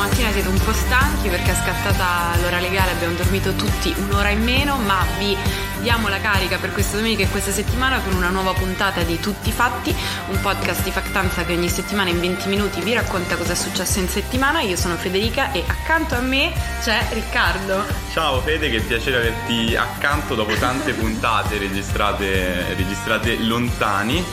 mattina siete un po' stanchi perché è scattata l'ora legale, abbiamo dormito tutti un'ora in meno, ma vi diamo la carica per questa domenica e questa settimana con una nuova puntata di Tutti Fatti, un podcast di Factanza che ogni settimana in 20 minuti vi racconta cosa è successo in settimana. Io sono Federica e accanto a me c'è Riccardo. Ciao Fede, che piacere averti accanto dopo tante puntate registrate, registrate lontani.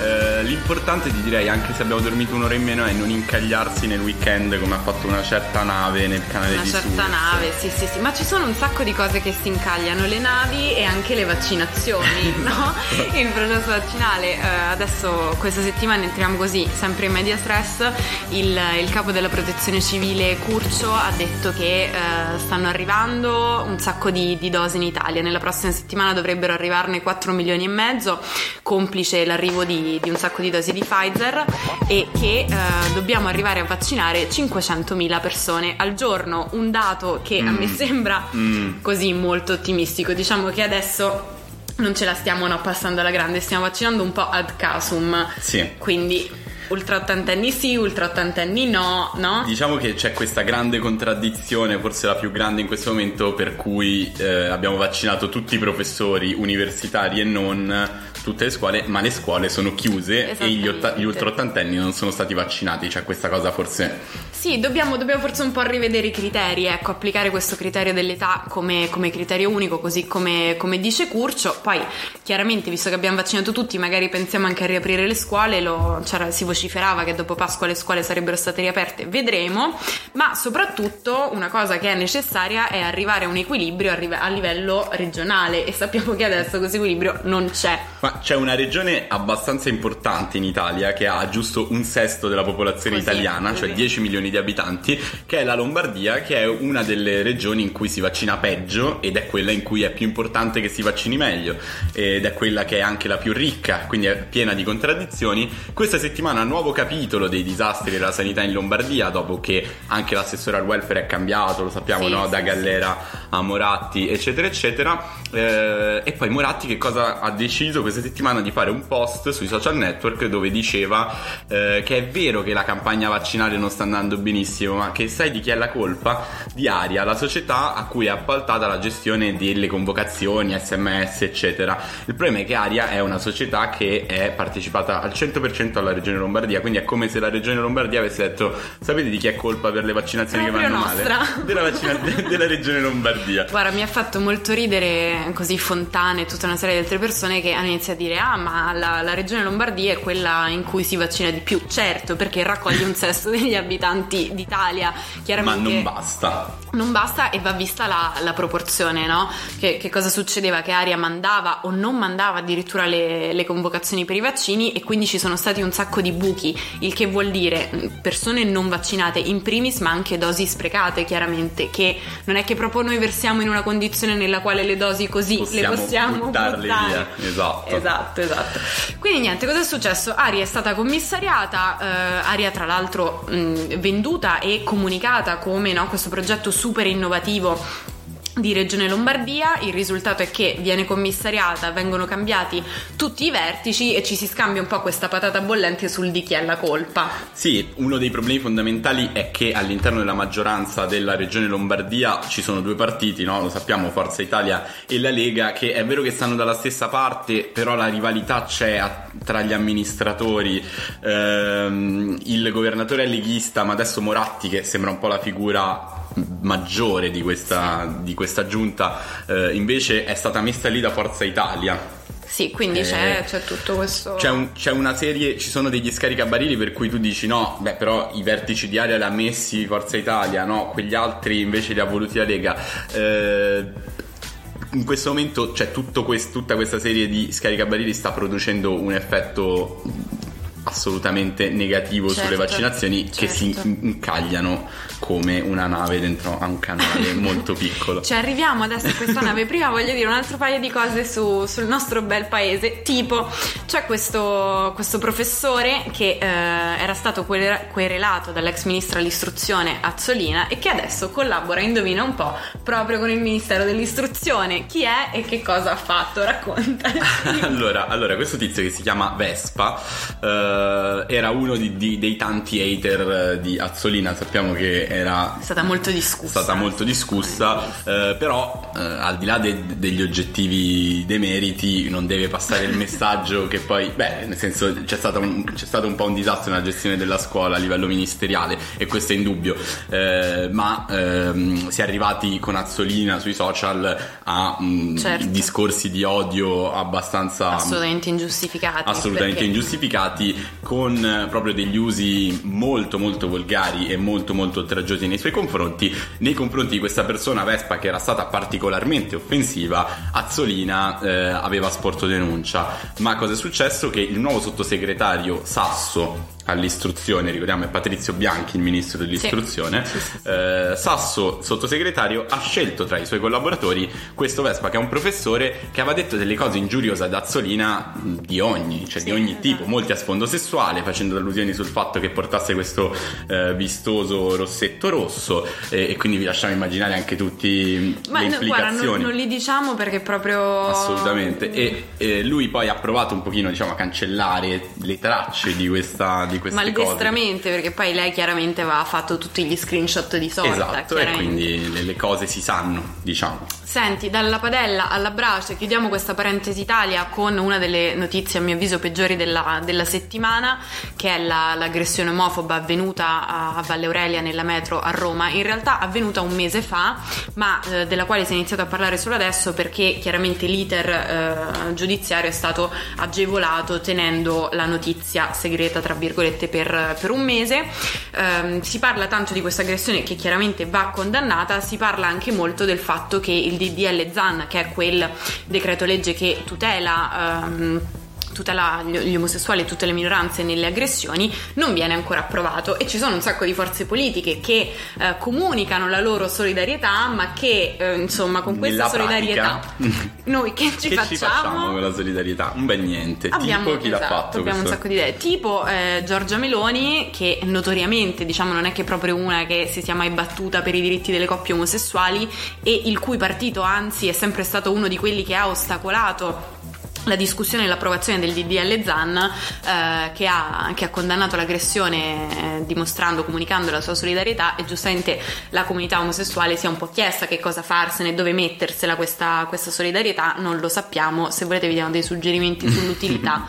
Eh, l'importante ti direi, anche se abbiamo dormito un'ora in meno, è non incagliarsi nel weekend come ha fatto una certa nave nel canale una di. Una certa nave, sì sì sì, ma ci sono un sacco di cose che si incagliano, le navi e anche le vaccinazioni, no? Il processo vaccinale. Eh, adesso questa settimana entriamo così, sempre in media stress. Il, il capo della protezione civile Curcio ha detto che eh, stanno arrivando un sacco di, di, dosi in Italia. Nella prossima settimana dovrebbero arrivarne 4 milioni e mezzo, complice l'arrivo di, di un sacco di dosi di Pfizer e che eh, dobbiamo arrivare a vaccinare 500.000 persone al giorno. Un dato che mm. a me mm. sembra mm. così molto ottimistico. Diciamo che adesso non ce la stiamo no, passando alla grande, stiamo vaccinando un po' ad casum. Sì. Quindi ultra ottantenni sì, ultra ottantenni no, no? Diciamo che c'è questa grande contraddizione, forse la più grande in questo momento, per cui eh, abbiamo vaccinato tutti i professori universitari e non tutte le scuole, ma le scuole sono chiuse e gli, otta- gli ultra ottantenni non sono stati vaccinati, cioè questa cosa forse... Sì, dobbiamo, dobbiamo, forse un po' rivedere i criteri, ecco, applicare questo criterio dell'età come, come criterio unico, così come, come, dice Curcio. Poi, chiaramente, visto che abbiamo vaccinato tutti, magari pensiamo anche a riaprire le scuole, lo, si vociferava che dopo Pasqua le scuole sarebbero state riaperte, vedremo, ma soprattutto una cosa che è necessaria è arrivare a un equilibrio a, livello regionale e sappiamo che adesso questo equilibrio non c'è. Ma c'è una regione abbastanza importante in Italia che ha giusto un sesto della popolazione così, italiana, cioè 10 milioni di abitanti, che è la Lombardia, che è una delle regioni in cui si vaccina peggio ed è quella in cui è più importante che si vaccini meglio ed è quella che è anche la più ricca, quindi è piena di contraddizioni. Questa settimana nuovo capitolo dei disastri della sanità in Lombardia, dopo che anche l'assessore al welfare è cambiato, lo sappiamo, sì, no? da Gallera sì. a Moratti, eccetera, eccetera. Eh, e poi Moratti che cosa ha deciso questa settimana di fare un post sui social network dove diceva eh, che è vero che la campagna vaccinale non sta andando benissimo, ma che sai di chi è la colpa? Di Aria, la società a cui è appaltata la gestione delle convocazioni, sms, eccetera. Il problema è che Aria è una società che è partecipata al 100% alla regione Lombardia, quindi è come se la regione Lombardia avesse detto sapete di chi è colpa per le vaccinazioni che vanno nostra. male? Della, vaccina- della regione Lombardia. Guarda, mi ha fatto molto ridere così Fontane e tutta una serie di altre persone che hanno iniziato dire ah ma la, la, regione Lombardia è quella in cui si vaccina di più certo perché raccoglie un sesto degli abitanti d'Italia chiaramente ma non basta non basta e va vista la, la proporzione no? Che, che, cosa succedeva che Aria mandava o non mandava addirittura le, le convocazioni per i vaccini e quindi ci sono stati un sacco di buchi il che vuol dire persone non vaccinate in primis ma anche dosi sprecate chiaramente che non è che proprio noi versiamo in una condizione nella quale le dosi così possiamo le possiamo buttare. via esatto esatto Esatto, esatto. Quindi niente, cosa è successo? Aria è stata commissariata, eh, Aria tra l'altro mh, venduta e comunicata come no, questo progetto super innovativo di Regione Lombardia, il risultato è che viene commissariata, vengono cambiati tutti i vertici e ci si scambia un po' questa patata bollente sul di chi è la colpa. Sì, uno dei problemi fondamentali è che all'interno della maggioranza della Regione Lombardia ci sono due partiti, no? lo sappiamo, Forza Italia e la Lega, che è vero che stanno dalla stessa parte, però la rivalità c'è tra gli amministratori, ehm, il governatore è leghista, ma adesso Moratti che sembra un po' la figura maggiore di questa, di questa giunta eh, invece è stata messa lì da Forza Italia. Sì, quindi eh, c'è, c'è, tutto questo. C'è, un, c'è, una serie, ci sono degli scaricabarili per cui tu dici no, beh, però i vertici di area li ha messi Forza Italia, no, quegli altri invece li ha voluti la Lega. Eh, in questo momento c'è quest, tutta questa serie di scaricabarili sta producendo un effetto assolutamente negativo certo, sulle vaccinazioni certo. che si certo. incagliano come una nave dentro a un canale molto piccolo. Ci arriviamo adesso a questa nave. Prima voglio dire un altro paio di cose su, sul nostro bel paese. Tipo, c'è questo, questo professore che eh, era stato querelato dall'ex ministra dell'istruzione Azzolina e che adesso collabora, indovina un po', proprio con il ministero dell'istruzione. Chi è e che cosa ha fatto? Racconta. allora, allora, questo tizio che si chiama Vespa eh, era uno di, di, dei tanti hater di Azzolina. Sappiamo che era stata molto discussa. Stata molto discussa, eh, però eh, al di là de- degli oggettivi demeriti non deve passare il messaggio che poi, beh, nel senso c'è, un, c'è, stato un po' un disastro nella gestione della scuola a livello ministeriale e questo è indubbio, eh, ma ehm, si è arrivati con Azzolina sui social a mh, mm, certo. discorsi di odio abbastanza assolutamente ingiustificati. Assolutamente perché... ingiustificati con proprio degli usi molto molto volgari e molto molto oltraggiosi nei suoi confronti, nei confronti di questa persona Vespa che era stata particolarmente offensiva, Azzolina eh, aveva sporto denuncia. Ma cosa è successo? Che il nuovo sottosegretario Sasso all'istruzione, ricordiamo è Patrizio Bianchi il ministro dell'istruzione, sì, sì, sì, eh, Sasso, sottosegretario, ha scelto tra i suoi collaboratori questo Vespa che è un professore che aveva detto delle cose ingiuriose ad Azzolina di ogni, cioè di ogni tipo, esatto. molti a sfondo sessuale, facendo allusioni sul fatto che portasse questo eh, vistoso rossetto rosso e, e, quindi vi lasciamo immaginare anche tutti Ma le no, implicazioni. Guarda, non, non, li diciamo perché proprio... Assolutamente, e, e, lui poi ha provato un pochino diciamo, a cancellare le tracce di questa... Di queste Maldestramente, cose. perché poi lei chiaramente aveva fatto tutti gli screenshot di sorta. Esatto, e quindi le, le, cose si sanno, diciamo. Senti, dalla padella alla brace, chiudiamo questa parentesi Italia con una delle notizie a mio avviso peggiori della, della settimana, che è la, l'aggressione omofoba avvenuta a, a Valle Aurelia nella metro a Roma. In realtà avvenuta un mese fa, ma eh, della quale si è iniziato a parlare solo adesso perché chiaramente l'iter eh, giudiziario è stato agevolato tenendo la notizia segreta, tra virgolette virgolette per, per un mese. Um, si parla tanto di questa aggressione che chiaramente va condannata, si parla anche molto del fatto che il DDL ZAN, che è quel decreto legge che tutela... Um, tutela gli omosessuali e tutte le minoranze nelle aggressioni non viene ancora approvato e ci sono un sacco di forze politiche che eh, comunicano la loro solidarietà ma che eh, insomma con questa Nella solidarietà noi che ci che facciamo? ci facciamo con la solidarietà? Un bel niente abbiamo, tipo chi esatto, l'ha fatto abbiamo questo? un sacco di idee tipo eh, Giorgia Meloni che notoriamente diciamo non è che proprio una che si sia mai battuta per i diritti delle coppie omosessuali e il cui partito anzi è sempre stato uno di quelli che ha ostacolato la discussione e l'approvazione del DDL ZAN eh, che, ha, che, ha, condannato l'aggressione eh, dimostrando, comunicando la sua solidarietà e giustamente la comunità omosessuale si è un po' chiesta che cosa farsene, dove mettersela questa, questa solidarietà, non lo sappiamo, se volete vi diamo dei suggerimenti sull'utilità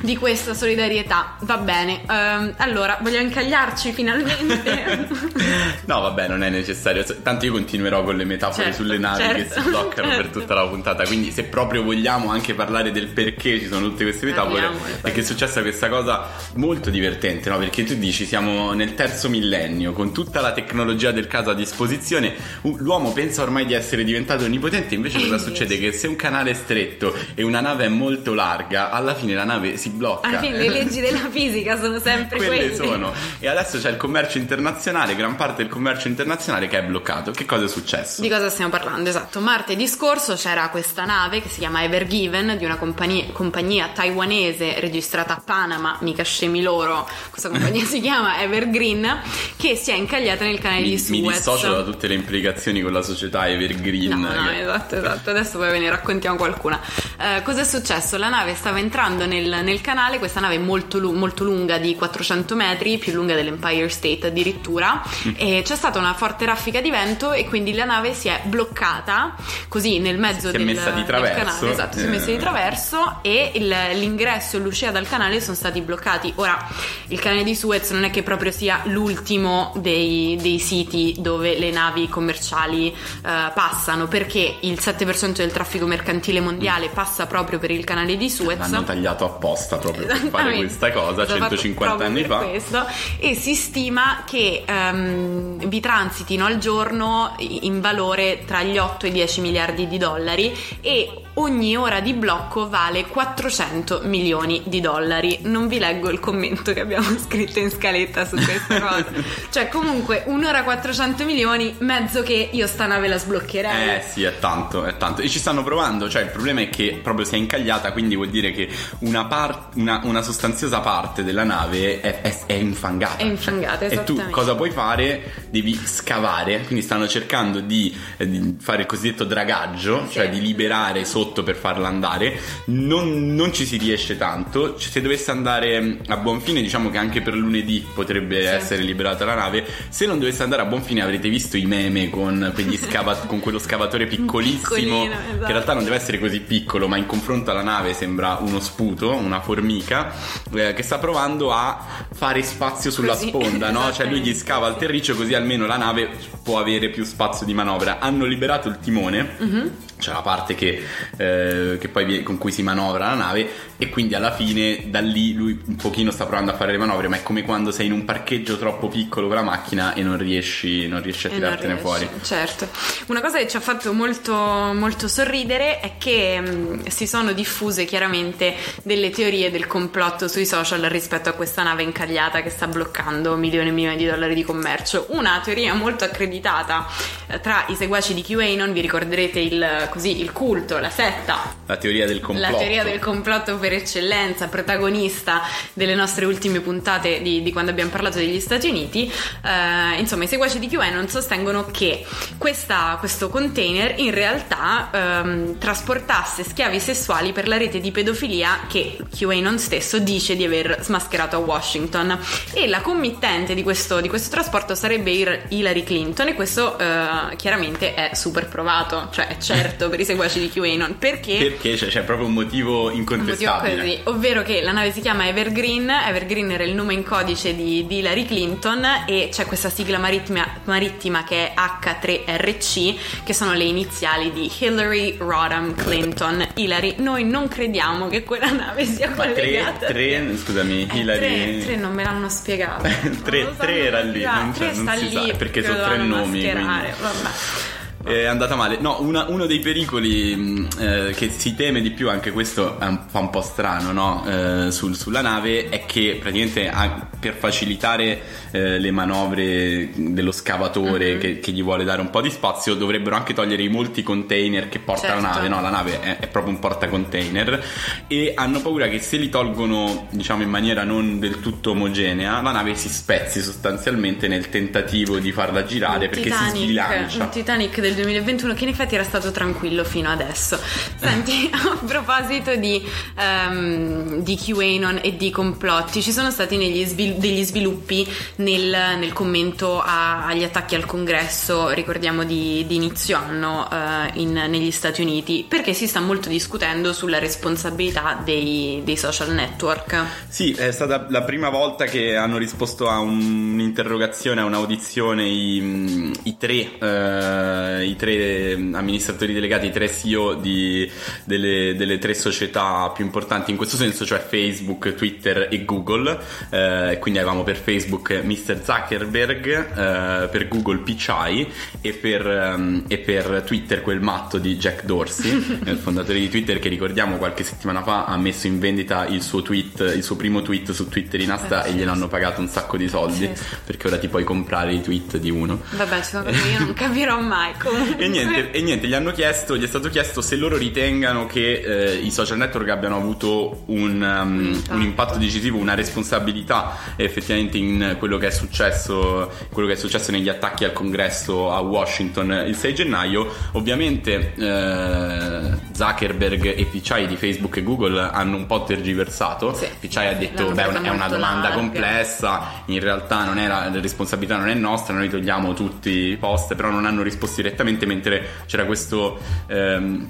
di questa solidarietà, va bene, um, allora vogliamo incagliarci finalmente? no vabbè non è necessario, tanto io continuerò con le metafore certo, sulle navi certo, che si bloccano certo. per tutta la puntata, quindi se proprio vogliamo anche parlare del perché ci sono tutte queste metafore è che è successa questa cosa molto divertente, no? Perché tu dici siamo nel terzo millennio, con tutta la tecnologia del caso a disposizione, l'uomo pensa ormai di essere diventato onnipotente, invece cosa succede? Che se un canale è stretto e una nave è molto larga, alla fine la nave si blocca. Alla fine le leggi della fisica sono sempre quelle. Quelle sono. E adesso c'è il commercio internazionale, gran parte del commercio internazionale che è bloccato. Che cosa è successo? Di cosa stiamo parlando? Esatto, martedì scorso c'era questa nave che si chiama Evergiven di una compagnia, compagnia taiwanese registrata a Panama, mica scemi loro, questa compagnia si chiama Evergreen, che si è incagliata nel canale mi, di Suez. Mi dissocio da tutte le implicazioni con la società Evergreen. No, no, esatto, esatto, adesso poi ve ne raccontiamo qualcuna. Eh, cosa è successo? La nave stava entrando nel, nel canale, questa nave è molto, molto, lunga, di 400 metri, più lunga dell'Empire State addirittura, mm. e c'è stata una forte raffica di vento e quindi la nave si è bloccata così nel mezzo si del, è messa di traverso. canale, esatto, si è messa di traverso verso e il, l'ingresso e l'uscita dal canale sono stati bloccati. Ora, il canale di Suez non è che proprio sia l'ultimo dei, dei siti dove le navi commerciali eh, passano, perché il 7% del traffico mercantile mondiale mm. passa proprio per il canale di Suez. L'hanno tagliato apposta proprio per fare questa cosa 150 anni fa. Questo, e si stima che um, vi transitino al giorno in valore tra gli 8 e i 10 miliardi di dollari e ogni ora di blocco vale 400 milioni di dollari. Non vi leggo il commento che abbiamo scritto in scaletta su questa cosa. cioè, comunque, un'ora 400 milioni, mezzo che io sta nave la sbloccherei. Eh sì, è tanto, è tanto. E ci stanno provando, cioè il problema è che proprio si è incagliata, quindi vuol dire che una, par- una, una sostanziosa parte della nave è, è, è infangata. È infangata, cioè, E tu cosa puoi fare? Devi scavare, quindi stanno cercando di, eh, di fare il cosiddetto dragaggio, sì. cioè di liberare sotto per farla andare non, non ci si riesce tanto. Se dovesse andare a buon fine, diciamo che anche per lunedì potrebbe sì. essere liberata la nave. Se non dovesse andare a buon fine, avrete visto i meme con, scava- con quello scavatore piccolissimo, esatto. che in realtà non deve essere così piccolo, ma in confronto alla nave sembra uno sputo, una formica, eh, che sta provando a fare spazio sulla così, sponda, no? Cioè lui gli scava il terriccio così almeno la nave può avere più spazio di manovra. Hanno liberato il timone. Mm-hmm c'è la parte che, eh, che poi con cui si manovra la nave e quindi alla fine da lì lui un pochino sta provando a fare le manovre ma è come quando sei in un parcheggio troppo piccolo con la macchina e non riesci, non riesci a e tirartene fuori. certo. Una cosa che ci ha fatto molto, molto sorridere è che mh, mm, si sono diffuse chiaramente delle teorie del complotto sui social rispetto a questa nave incagliata che sta bloccando milioni e milioni di dollari di commercio. Una teoria molto accreditata eh, tra i seguaci di QAnon vi ricorderete il così il culto, la setta. La teoria del complotto. La teoria del complotto per eccellenza, protagonista delle nostre ultime puntate di, di quando abbiamo parlato degli Stati Uniti. Eh, insomma, i seguaci di QAnon sostengono che questa, questo container in realtà ehm, trasportasse schiavi sessuali per la rete di pedofilia che QAnon stesso dice di aver smascherato a Washington. E la committente di questo, di questo trasporto sarebbe Hillary Clinton e questo eh, chiaramente è super provato, cioè è certo detto per i seguaci di QAnon. Perché? Perché c'è, c'è proprio un motivo incontestabile. Un motivo così, ovvero che la nave si chiama Evergreen, Evergreen era il nome in codice di, di Hillary Clinton e c'è questa sigla marittima, marittima che è H3RC, che sono le iniziali di Hillary Rodham Clinton. Hillary, noi non crediamo che quella nave sia Ma collegata. Tre, tre scusami, eh, Hillary. Tre, tre, non me l'hanno spiegato. tre, tre era lì, non, tre non si lì sa perché sono tre nomi. Quindi... Vabbè è andata male. No, una, uno dei pericoli mm, eh, che si teme di più, anche questo è un, fa un po' strano, no? eh, sul, sulla nave, è che praticamente a, per facilitare eh, le manovre dello scavatore mm-hmm. che, che, gli vuole dare un po' di spazio, dovrebbero anche togliere i molti container che porta certo. la nave. No, la nave è, è proprio un portacontainer e hanno paura che se li tolgono, diciamo, in maniera non del tutto omogenea, la nave si spezzi sostanzialmente nel tentativo di farla girare un perché Titanic, si sbilancia. Un Titanic del del 2021 che in effetti era stato tranquillo fino adesso. Senti, a proposito di, um, di QAnon e di complotti, ci sono stati svil- degli sviluppi nel, nel commento a, agli attacchi al congresso, ricordiamo di, di inizio anno uh, in, negli Stati Uniti, perché si sta molto discutendo sulla responsabilità dei, dei social network. Sì, è stata la prima volta che hanno risposto a un'interrogazione, a un'audizione i, i tre uh, i tre amministratori delegati, i tre CEO di, delle, delle, tre società più importanti in questo senso, cioè Facebook, Twitter e Google. Eh, quindi avevamo per Facebook Mr. Zuckerberg, eh, per Google Pichai e per, um, e per Twitter quel matto di Jack Dorsey, il fondatore di Twitter che ricordiamo qualche settimana fa ha messo in vendita il suo tweet, il suo primo tweet su Twitter in asta eh, e gliel'hanno pagato un sacco di soldi sì. perché ora ti puoi comprare i tweet di uno. Vabbè, ci sono cose che io non capirò mai e, niente, e, niente, gli hanno chiesto, gli è stato chiesto se loro ritengano che eh, i social network abbiano avuto un, um, un, impatto decisivo, una responsabilità effettivamente in quello che è successo, quello che è successo negli attacchi al congresso a Washington il 6 gennaio. Ovviamente eh, Zuckerberg e Pichai di Facebook e Google hanno un po' tergiversato. Sì. Pichai ha detto: Beh, è una domanda larga. complessa, in realtà non è la, la responsabilità non è nostra, noi togliamo tutti i post, però non hanno risposto direttamente mentre c'era questo ehm,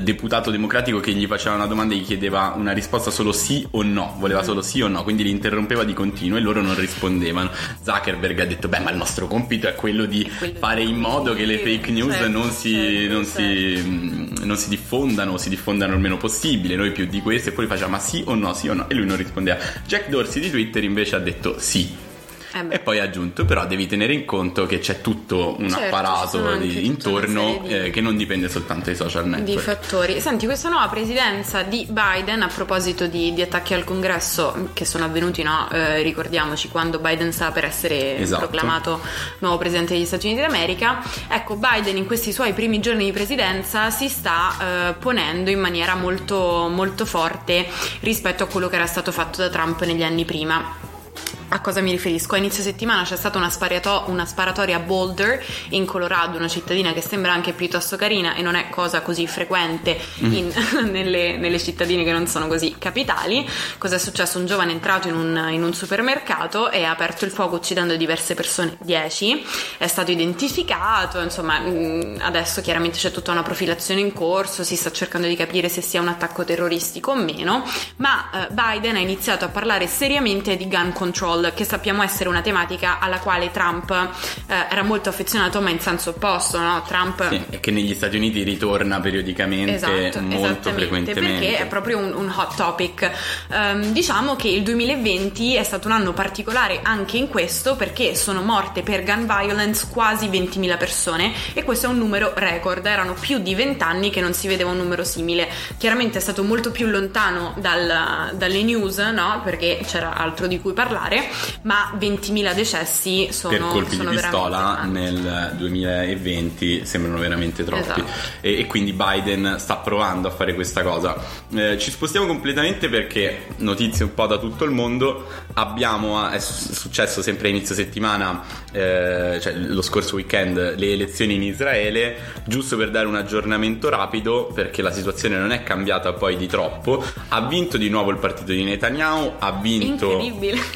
deputato democratico che gli faceva una domanda e gli chiedeva una risposta solo sì o no, voleva solo sì o no, quindi li interrompeva di continuo e loro non rispondevano. Zuckerberg ha detto: Beh, ma il nostro compito è quello di quello fare in modo che le fake news certo, non, si, certo, non, certo. Si, non, si, diffondano o si diffondano il meno possibile. Noi più di questo, e poi faceva: Ma sì o no, sì o no, e lui non rispondeva. Jack Dorsey di Twitter invece ha detto sì eh e poi ha aggiunto, però devi tenere in conto che c'è tutto un certo, apparato di, intorno di... Eh, che non dipende soltanto dai social network. Di fattori. Senti, questa nuova presidenza di Biden, a proposito di, di attacchi al congresso che sono avvenuti, no? eh, ricordiamoci, quando Biden sta per essere esatto. proclamato nuovo presidente degli Stati Uniti d'America, ecco, Biden in questi suoi primi giorni di presidenza si sta eh, ponendo in maniera molto, molto forte rispetto a quello che era stato fatto da Trump negli anni prima a cosa mi riferisco? A inizio settimana c'è stata una, spariato- una sparatoria a Boulder, in Colorado, una cittadina che sembra anche piuttosto carina e non è cosa così frequente mm. in, nelle, nelle, cittadine che non sono così capitali. Cosa è successo? Un giovane è entrato in un, in un supermercato e ha aperto il fuoco uccidendo diverse persone, 10, è stato identificato, insomma mm, adesso chiaramente c'è tutta una profilazione in corso, si sta cercando di capire se sia un attacco terroristico o meno, ma eh, Biden ha iniziato a parlare seriamente di gun control, che sappiamo essere una tematica alla quale Trump eh, era molto affezionato, ma in senso opposto, no? Trump... Sì, e che negli Stati Uniti ritorna periodicamente esatto, molto frequentemente. Perché è proprio un, un hot topic. Um, diciamo che il 2020 è stato un anno particolare anche in questo perché sono morte per gun violence quasi 20.000 persone e questo è un numero record, erano più di 20 anni che non si vedeva un numero simile. Chiaramente è stato molto più lontano dal, dalle news, no? Perché c'era altro di cui parlare, ma 20.000 decessi sono per colpi sono di pistola nel 2020 sembrano veramente troppi esatto. e, e, quindi Biden sta provando a fare questa cosa. Eh, ci spostiamo completamente perché notizie un po' da tutto il mondo. Abbiamo, è successo sempre a inizio settimana, eh, cioè lo scorso weekend, le elezioni in Israele, giusto per dare un aggiornamento rapido perché la situazione non è cambiata poi di troppo. Ha vinto di nuovo il partito di Netanyahu, ha vinto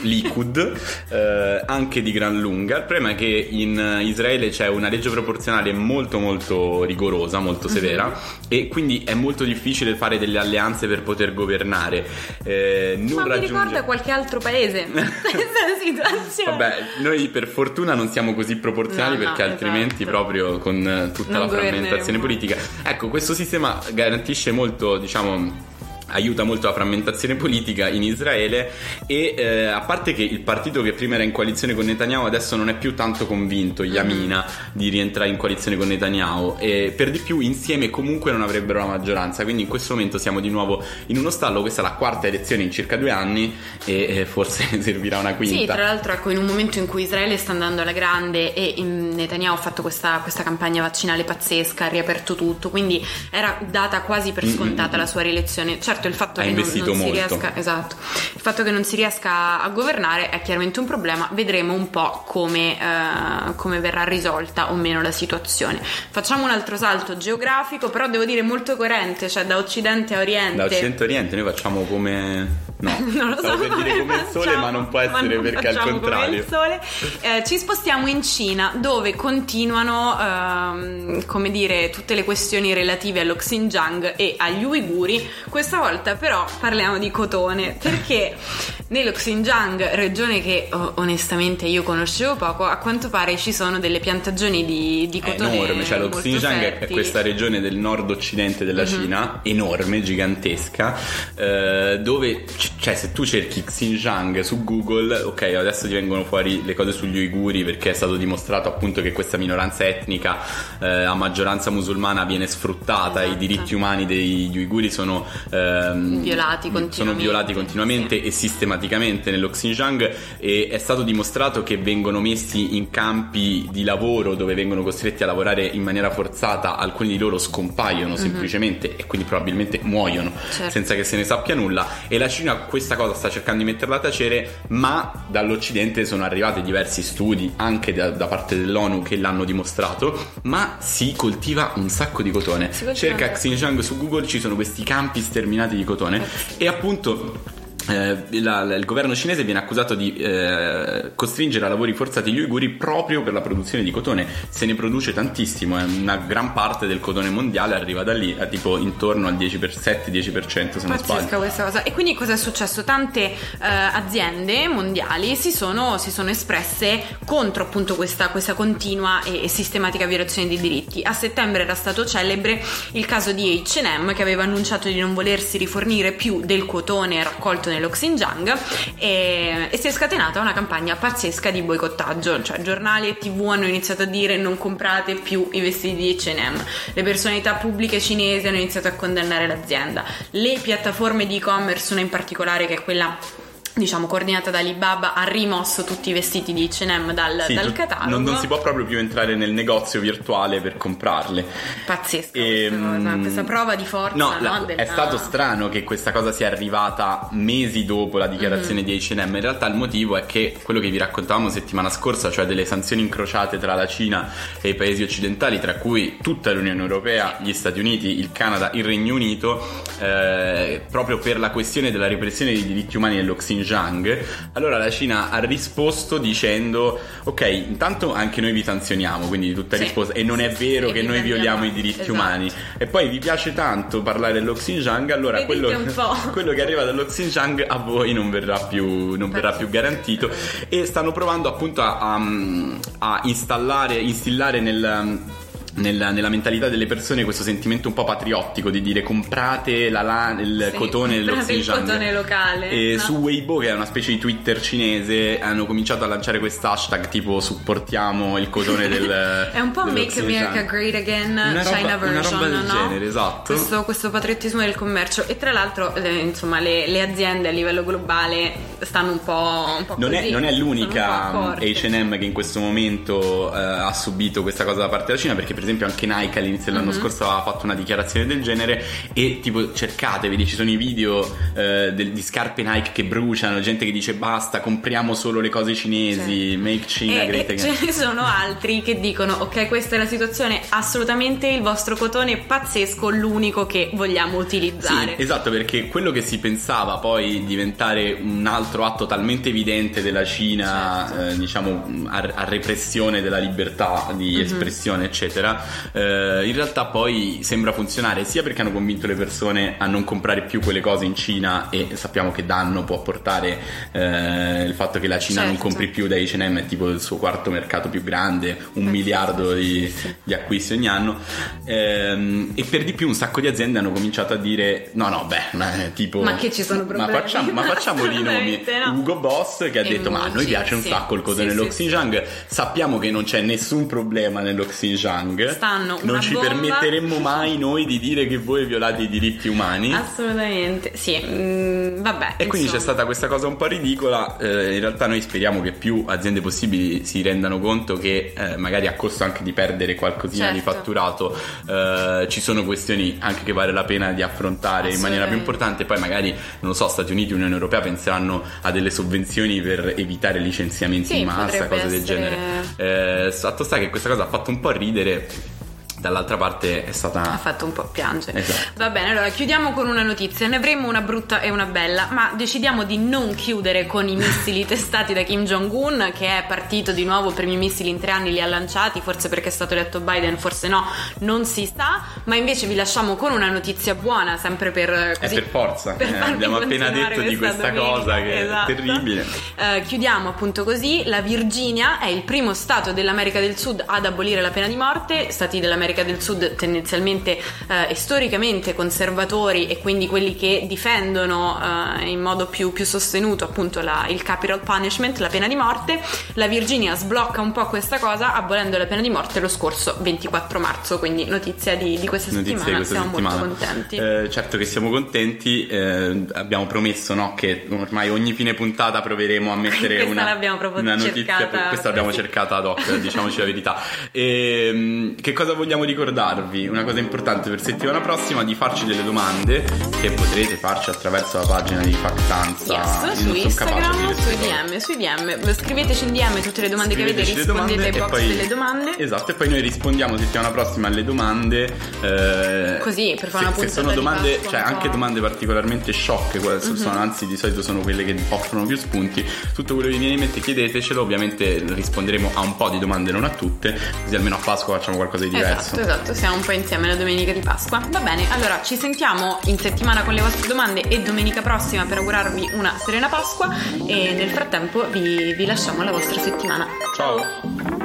Likud eh, anche di gran lunga. Il problema è che in Israele c'è una legge proporzionale molto molto rigorosa, molto severa uh-huh. e quindi è molto difficile fare delle alleanze per poter governare. Eh, non Ma raggiunge... mi ricorda qualche altro paese questa situazione. Vabbè, noi per fortuna non siamo così proporzionali no, perché no, altrimenti esatto. proprio con tutta non la frammentazione politica. Ecco, questo sistema garantisce molto, diciamo aiuta molto la frammentazione politica in Israele e eh, a parte che il partito che prima era in coalizione con Netanyahu adesso non è più tanto convinto, Yamina, mm-hmm. di rientrare in coalizione con Netanyahu e per di più insieme comunque non avrebbero la maggioranza, quindi in questo momento siamo di nuovo in uno stallo, questa è la quarta elezione in circa due anni e eh, forse servirà una quinta. Sì, tra l'altro ecco in un momento in cui Israele sta andando alla grande e Netanyahu ha fatto questa, questa campagna vaccinale pazzesca, ha riaperto tutto, quindi era data quasi per scontata mm-hmm. la sua rielezione. Certo certo il fatto, che non, non si riesca, esatto, il fatto che non si riesca a governare è chiaramente un problema, vedremo un po' come, uh, come verrà risolta o meno la situazione. Facciamo un altro salto geografico, però devo dire molto coerente, cioè da occidente a oriente. Da occidente a oriente noi facciamo come... No, non lo so per dire come il sole, facciamo, ma non può essere non perché al contrario. Come eh, ci spostiamo in Cina, dove continuano, ehm, come dire, tutte le questioni relative allo Xinjiang e agli uiguri. Questa volta però parliamo di cotone perché nello Xinjiang, regione che oh, onestamente io conoscevo poco, a quanto pare ci sono delle piantagioni di, di cotone. È enorme, cioè lo Xinjiang fertili. è questa regione del nord-occidente della mm-hmm. Cina, enorme, gigantesca, eh, dove cioè se tu cerchi Xinjiang su Google, ok, adesso ti vengono fuori le cose sugli uiguri perché è stato dimostrato appunto che questa minoranza etnica eh, a maggioranza musulmana viene sfruttata, esatto. i diritti umani degli uiguri sono eh, violati continuamente, sono violati continuamente sì. e sistematicamente nello Xinjiang e è stato dimostrato che vengono messi in campi di lavoro dove vengono costretti a lavorare in maniera forzata, alcuni di loro scompaiono mm-hmm. semplicemente e quindi probabilmente muoiono certo. senza che se ne sappia nulla e la Cina questa cosa sta cercando di metterla a tacere ma dall'Occidente sono arrivati diversi studi anche da, da parte dell'ONU che l'hanno dimostrato ma si coltiva un sacco di cotone. Cerca Xinjiang su Google ci sono questi campi sterminati di cotone e appunto eh, la, la, il governo cinese viene accusato di eh, costringere a lavori forzati gli uiguri proprio per la produzione di cotone. Se ne produce tantissimo, eh, una gran parte del cotone mondiale arriva da lì, a tipo intorno al 10%, 10% se non sbaglio. questa cosa. E quindi cosa è successo? Tante eh, aziende mondiali si sono, si sono, espresse contro appunto questa, questa continua e, e, sistematica violazione dei diritti. A settembre era stato celebre il caso di H&M che aveva annunciato di non volersi rifornire più del cotone raccolto nel nello Xinjiang e, e, si è scatenata una campagna pazzesca di boicottaggio, cioè giornali e tv hanno iniziato a dire non comprate più i vestiti di H&M, le personalità pubbliche cinesi hanno iniziato a condannare l'azienda, le piattaforme di e-commerce, una in particolare che è quella diciamo coordinata da Alibaba ha rimosso tutti i vestiti di H&M dal, Sì, dal catalogo. non, non si può proprio più entrare nel negozio virtuale per comprarle. pazzesca Ehm, questa, cosa, questa prova di forza No, no, la- della- è stato strano che questa cosa sia arrivata mesi dopo la dichiarazione di H&M. In realtà il motivo è che quello che vi raccontavamo settimana scorsa, cioè delle sanzioni incrociate tra la Cina e i paesi occidentali, tra cui tutta l'Unione Europea, gli Stati Uniti, il Canada, il Regno Unito, eh, proprio per la questione della repressione dei diritti umani nello Xinjiang. Allora la Cina ha risposto dicendo: Ok, intanto anche noi vi sanzioniamo, quindi tutta Sì. risposta. E non è vero che e vi noi violiamo i diritti esatto. umani. E poi vi piace tanto parlare dello Xinjiang, allora quello, quello che arriva dallo Xinjiang a voi non verrà più, non verrà più garantito. E stanno provando appunto a, a- a installare, instillare nel. Nella, nella mentalità delle persone questo sentimento un po' patriottico di dire comprate la lana- il Sì, cotone comprate il cotone locale, e no? su Weibo che è una specie di Twitter cinese hanno cominciato a lanciare quest'hashtag tipo supportiamo il cotone del È un po' Make. America Great Again Una roba- China una version, roba del no? genere, esatto. Questo, questo patriottismo del commercio e tra l'altro eh, insomma le, le aziende a livello globale stanno un po', un po' Non è, così, non è sono un l'unica. HM che in questo momento eh, ha subito questa cosa da parte della Cina, perché per esempio anche Nike all'inizio dell'anno Mhm. scorso aveva fatto una dichiarazione del genere e tipo cercate, vedi ci sono i video eh, del- di scarpe Nike che bruciano, gente che dice basta, compriamo solo le cose cinesi, make China E, great e again. ce ne sono altri che dicono ok questa è la situazione assolutamente il vostro cotone è pazzesco l'unico che vogliamo utilizzare Sì, esatto, perché quello che si pensava poi diventare un altro atto talmente evidente della Cina, Certo. eh, diciamo, a, a repressione della libertà di Mhm. espressione, eccetera, eh, in realtà poi sembra funzionare sia perché hanno convinto le persone a non comprare più quelle cose in Cina e sappiamo che danno può portare eh, il fatto che la Cina non Certo. compri più da H&M, è tipo il suo quarto mercato più grande, un Eh, miliardo sì, di, sì, sì. di acquisti ogni anno Ehm, e per di più un sacco di aziende hanno cominciato a dire no no beh ma, eh, tipo Ma che ci sono problemi? ma facciamo, ma facciamo i nomi no. Ugo Boss che ha E detto ma a noi piace un sì. sacco il cotone Sì, dello sì, Xinjiang sappiamo che non c'è nessun problema nello Xinjiang Stanno non ci bomba. permetteremmo mai noi di dire che voi violate i diritti umani assolutamente sì mm, vabbè e quindi c'è insomma. stata questa cosa un po' ridicola. eh, in realtà, noi speriamo che più aziende possibili si rendano conto che, eh, magari a costo anche di perdere qualcosina di Certo. fatturato, eh, ci sono questioni anche che vale la pena di affrontare in maniera più importante. Poi, magari, non lo so, Stati Uniti Unione Europea penseranno a delle sovvenzioni per evitare licenziamenti Sì, in massa, cose del essere- genere. Eh, fatto sta che questa cosa ha fatto un po' ridere. day. Dall'altra parte è stata. ha fatto un po' piangere. Esatto. Va bene, allora chiudiamo con una notizia. Ne avremo una brutta e una bella, ma decidiamo di non chiudere con i missili testati da Kim Jong-un, che è partito di nuovo, per i missili in tre anni li ha lanciati, forse perché è stato eletto Biden, forse no, non si sa. Ma invece vi lasciamo con una notizia buona, sempre per. È Così, per forza, per eh, abbiamo appena detto di questa domenica. cosa che Esatto. è terribile. Eh, chiudiamo appunto così. La Virginia è il primo stato dell'America del Sud ad abolire la pena di morte. Stati dell'America del Sud tendenzialmente eh, e storicamente conservatori e quindi quelli che difendono eh, in modo più, più sostenuto appunto la- il capital punishment, la pena di morte. La Virginia sblocca un po' questa cosa abolendo la pena di morte lo scorso 24 marzo. Quindi notizia di, di questa Notizie settimana. di questa Siamo settimana. molto contenti. Eh, certo che siamo contenti, eh, abbiamo promesso no, che ormai ogni fine puntata proveremo a mettere una, una notizia, cercata questa l'abbiamo così. cercata ad hoc, diciamoci la verità. E, mm, che cosa vogliamo ricordarvi? Una cosa importante per settimana prossima di farci delle domande che potrete farci attraverso la pagina di Factanza. Yes, su sono Instagram, sui. DM, sui DM. Scriveteci in DM tutte le domande che avete, Scriveteci rispondete ai box poi- delle domande. Esatto, e poi noi rispondiamo settimana prossima alle domande. eh, Così, per fare se, una se puntata sono di domande, cioè anche domande particolarmente sciocche, Mhm. sono, anzi di solito sono quelle che offrono più spunti. Tutto quello che vi viene in mente chiedetecelo, ovviamente risponderemo a un po' di domande, non a tutte, così almeno a Pasqua facciamo qualcosa di diverso. Esatto, esatto, siamo un po' insieme la domenica di Pasqua. Va bene, allora ci sentiamo in settimana con le vostre domande e domenica prossima per augurarvi una serena Pasqua e nel frattempo vi, vi lasciamo alla vostra settimana. Ciao.